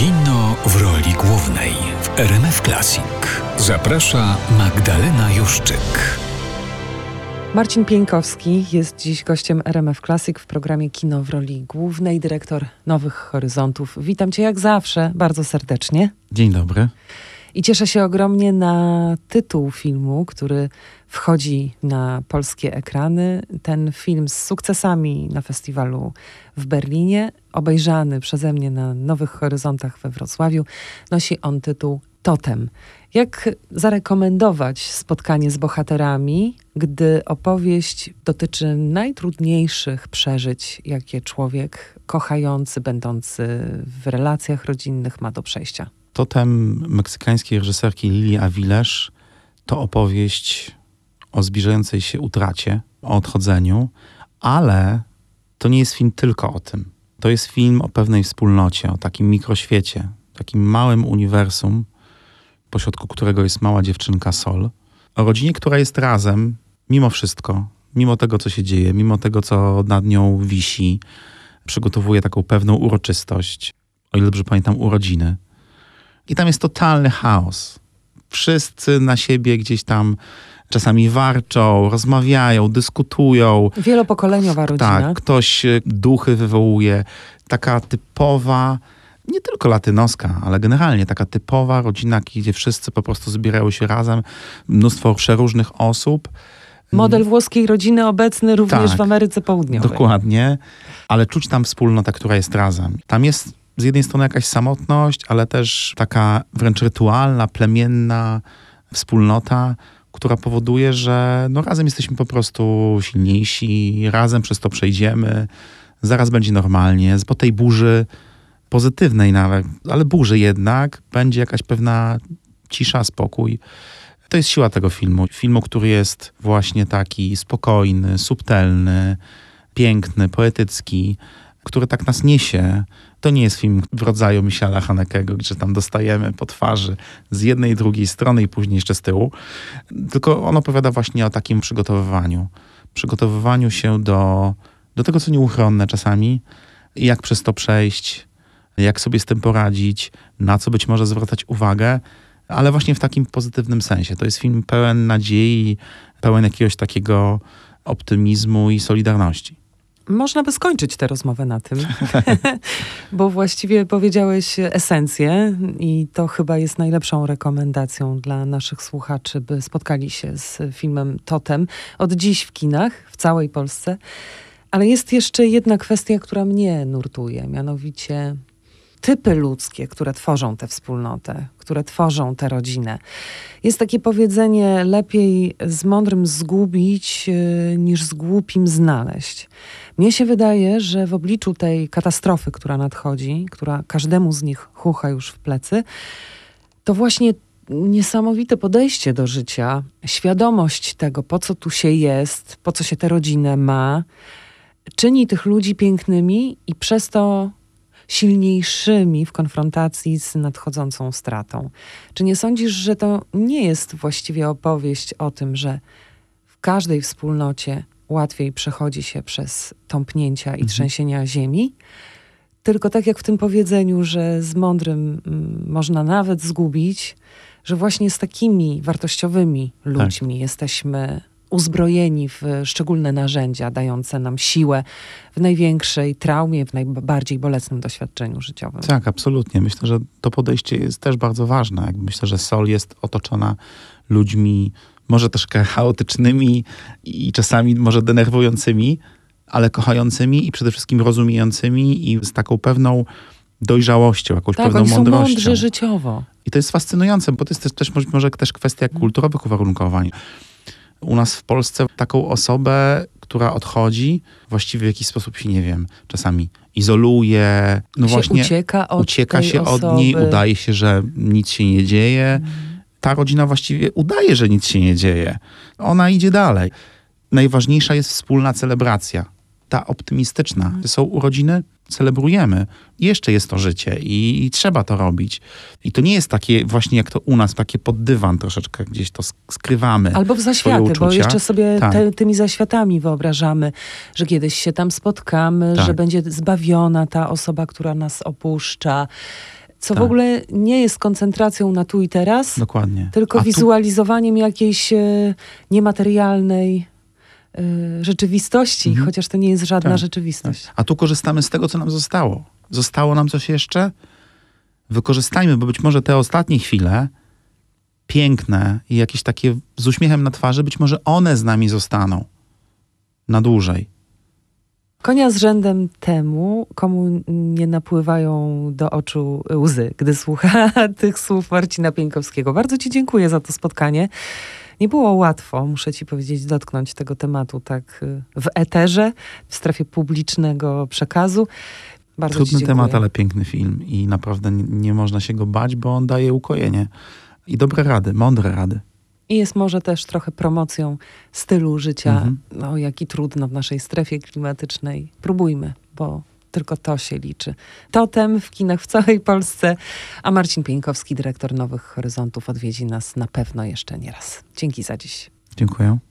Kino w roli głównej w RMF Classic. Zaprasza Magdalena Juszczyk. Marcin Pieńkowski jest dziś gościem RMF Classic w programie Kino w roli głównej, dyrektor Nowych Horyzontów. Witam cię jak zawsze bardzo serdecznie. Dzień dobry. I cieszę się ogromnie na tytuł filmu, który wchodzi na polskie ekrany. Ten film z sukcesami na festiwalu w Berlinie, obejrzany przeze mnie na Nowych Horyzontach we Wrocławiu, nosi on tytuł Totem. Jak zarekomendować spotkanie z bohaterami, gdy opowieść dotyczy najtrudniejszych przeżyć, jakie człowiek kochający, będący w relacjach rodzinnych ma do przejścia? Totem meksykańskiej reżyserki Lili Avilés to opowieść o zbliżającej się utracie, o odchodzeniu, ale to nie jest film tylko o tym. To jest film o pewnej wspólnocie, o takim mikroświecie, takim małym uniwersum, pośrodku którego jest mała dziewczynka Sol. O rodzinie, która jest razem, mimo wszystko, mimo tego, co się dzieje, mimo tego, co nad nią wisi, przygotowuje taką pewną uroczystość, o ile dobrze pamiętam, urodziny. I tam jest totalny chaos. Wszyscy na siebie gdzieś tam czasami warczą, rozmawiają, dyskutują. Wielopokoleniowa rodzina. Tak, ktoś e, duchy wywołuje. Taka typowa, nie tylko latynoska, ale generalnie taka typowa rodzina, gdzie wszyscy po prostu zbierają się razem. Mnóstwo przeróżnych osób. Model włoskiej rodziny obecny również Tak, w Ameryce Południowej. Dokładnie, ale czuć tam wspólnotę, która jest razem. Tam jest z jednej strony jakaś samotność, ale też taka wręcz rytualna, plemienna wspólnota, która powoduje, że no razem jesteśmy po prostu silniejsi, razem przez to przejdziemy, zaraz będzie normalnie. Po tej burzy pozytywnej nawet, ale burzy jednak, będzie jakaś pewna cisza, spokój. To jest siła tego filmu. Filmu, który jest właśnie taki spokojny, subtelny, piękny, poetycki, który tak nas niesie. To nie jest film w rodzaju Michaela Hanekego, gdzie tam dostajemy po twarzy z jednej i drugiej strony i później jeszcze z tyłu. Tylko on opowiada właśnie o takim przygotowywaniu. Przygotowywaniu się do, do tego, co nieuchronne czasami i jak przez to przejść, jak sobie z tym poradzić, na co być może zwracać uwagę, ale właśnie w takim pozytywnym sensie. To jest film pełen nadziei, pełen jakiegoś takiego optymizmu i solidarności. Można by skończyć tę rozmowę na tym, bo właściwie powiedziałeś esencję i to chyba jest najlepszą rekomendacją dla naszych słuchaczy, by spotkali się z filmem Totem od dziś w kinach w całej Polsce. Ale jest jeszcze jedna kwestia, która mnie nurtuje, mianowicie typy ludzkie, które tworzą tę wspólnotę, które tworzą tę rodzinę. Jest takie powiedzenie: lepiej z mądrym zgubić, yy, niż z głupim znaleźć. Mnie się wydaje, że w obliczu tej katastrofy, która nadchodzi, która każdemu z nich chucha już w plecy, to właśnie niesamowite podejście do życia, świadomość tego, po co tu się jest, po co się tę rodzinę ma, czyni tych ludzi pięknymi i przez to silniejszymi w konfrontacji z nadchodzącą stratą. Czy nie sądzisz, że to nie jest właściwie opowieść o tym, że w każdej wspólnocie łatwiej przechodzi się przez tąpnięcia i trzęsienia ziemi? Tylko tak jak w tym powiedzeniu, że z mądrym mm, można nawet zgubić, że właśnie z takimi wartościowymi ludźmi jesteśmy uzbrojeni w szczególne narzędzia dające nam siłę w największej traumie, w najbardziej bolesnym doświadczeniu życiowym. Tak, absolutnie. Myślę, że to podejście jest też bardzo ważne. Myślę, że Sol jest otoczona ludźmi, może troszkę chaotycznymi i czasami może denerwującymi, ale kochającymi i przede wszystkim rozumiejącymi i z taką pewną dojrzałością, jakąś Tak, pewną oni są mądrością. mądrzy życiowo. I to jest fascynujące, bo to jest też, też może- może też kwestia kulturowych uwarunkowań. U nas w Polsce taką osobę, która odchodzi, właściwie w jakiś sposób się, nie wiem, czasami izoluje, no się właśnie ucieka od ucieka się osoby. od niej, udaje się, że nic się nie dzieje. Ta rodzina właściwie udaje, że nic się nie dzieje. Ona idzie dalej. Najważniejsza jest wspólna celebracja. Ta optymistyczna. Są urodziny, celebrujemy. Jeszcze jest to życie i, i trzeba to robić. I to nie jest takie właśnie jak to u nas, takie pod dywan troszeczkę gdzieś to sk- skrywamy. Albo w zaświaty, bo jeszcze sobie Tak. te, tymi zaświatami wyobrażamy, że kiedyś się tam spotkamy, Tak. że będzie zbawiona ta osoba, która nas opuszcza. co w Tak. ogóle nie jest koncentracją na tu i teraz, Dokładnie. tylko tu- wizualizowaniem jakiejś e, niematerialnej rzeczywistości, Mhm. chociaż to nie jest żadna Tak, rzeczywistość. A tu korzystamy z tego, co nam zostało. Zostało nam coś jeszcze? Wykorzystajmy, bo być może te ostatnie chwile, piękne i jakieś takie z uśmiechem na twarzy, być może one z nami zostaną na dłużej. Konia z rzędem temu, komu nie napływają do oczu łzy, gdy słucha tych słów Marcina Pieńkowskiego. Bardzo Ci dziękuję za to spotkanie. Nie było łatwo, muszę Ci powiedzieć, dotknąć tego tematu tak y, w eterze, w strefie publicznego przekazu. Bardzo Trudny temat, ale piękny film i naprawdę nie, nie można się go bać, bo on daje ukojenie. I dobre rady, mądre rady. I jest może też trochę promocją stylu życia, Mhm. no jaki trudno w naszej strefie klimatycznej. Próbujmy, bo tylko to się liczy. Totem w kinach w całej Polsce, a Marcin Pieńkowski, dyrektor Nowych Horyzontów, odwiedzi nas na pewno jeszcze nie raz. Dzięki za dziś. Dziękuję.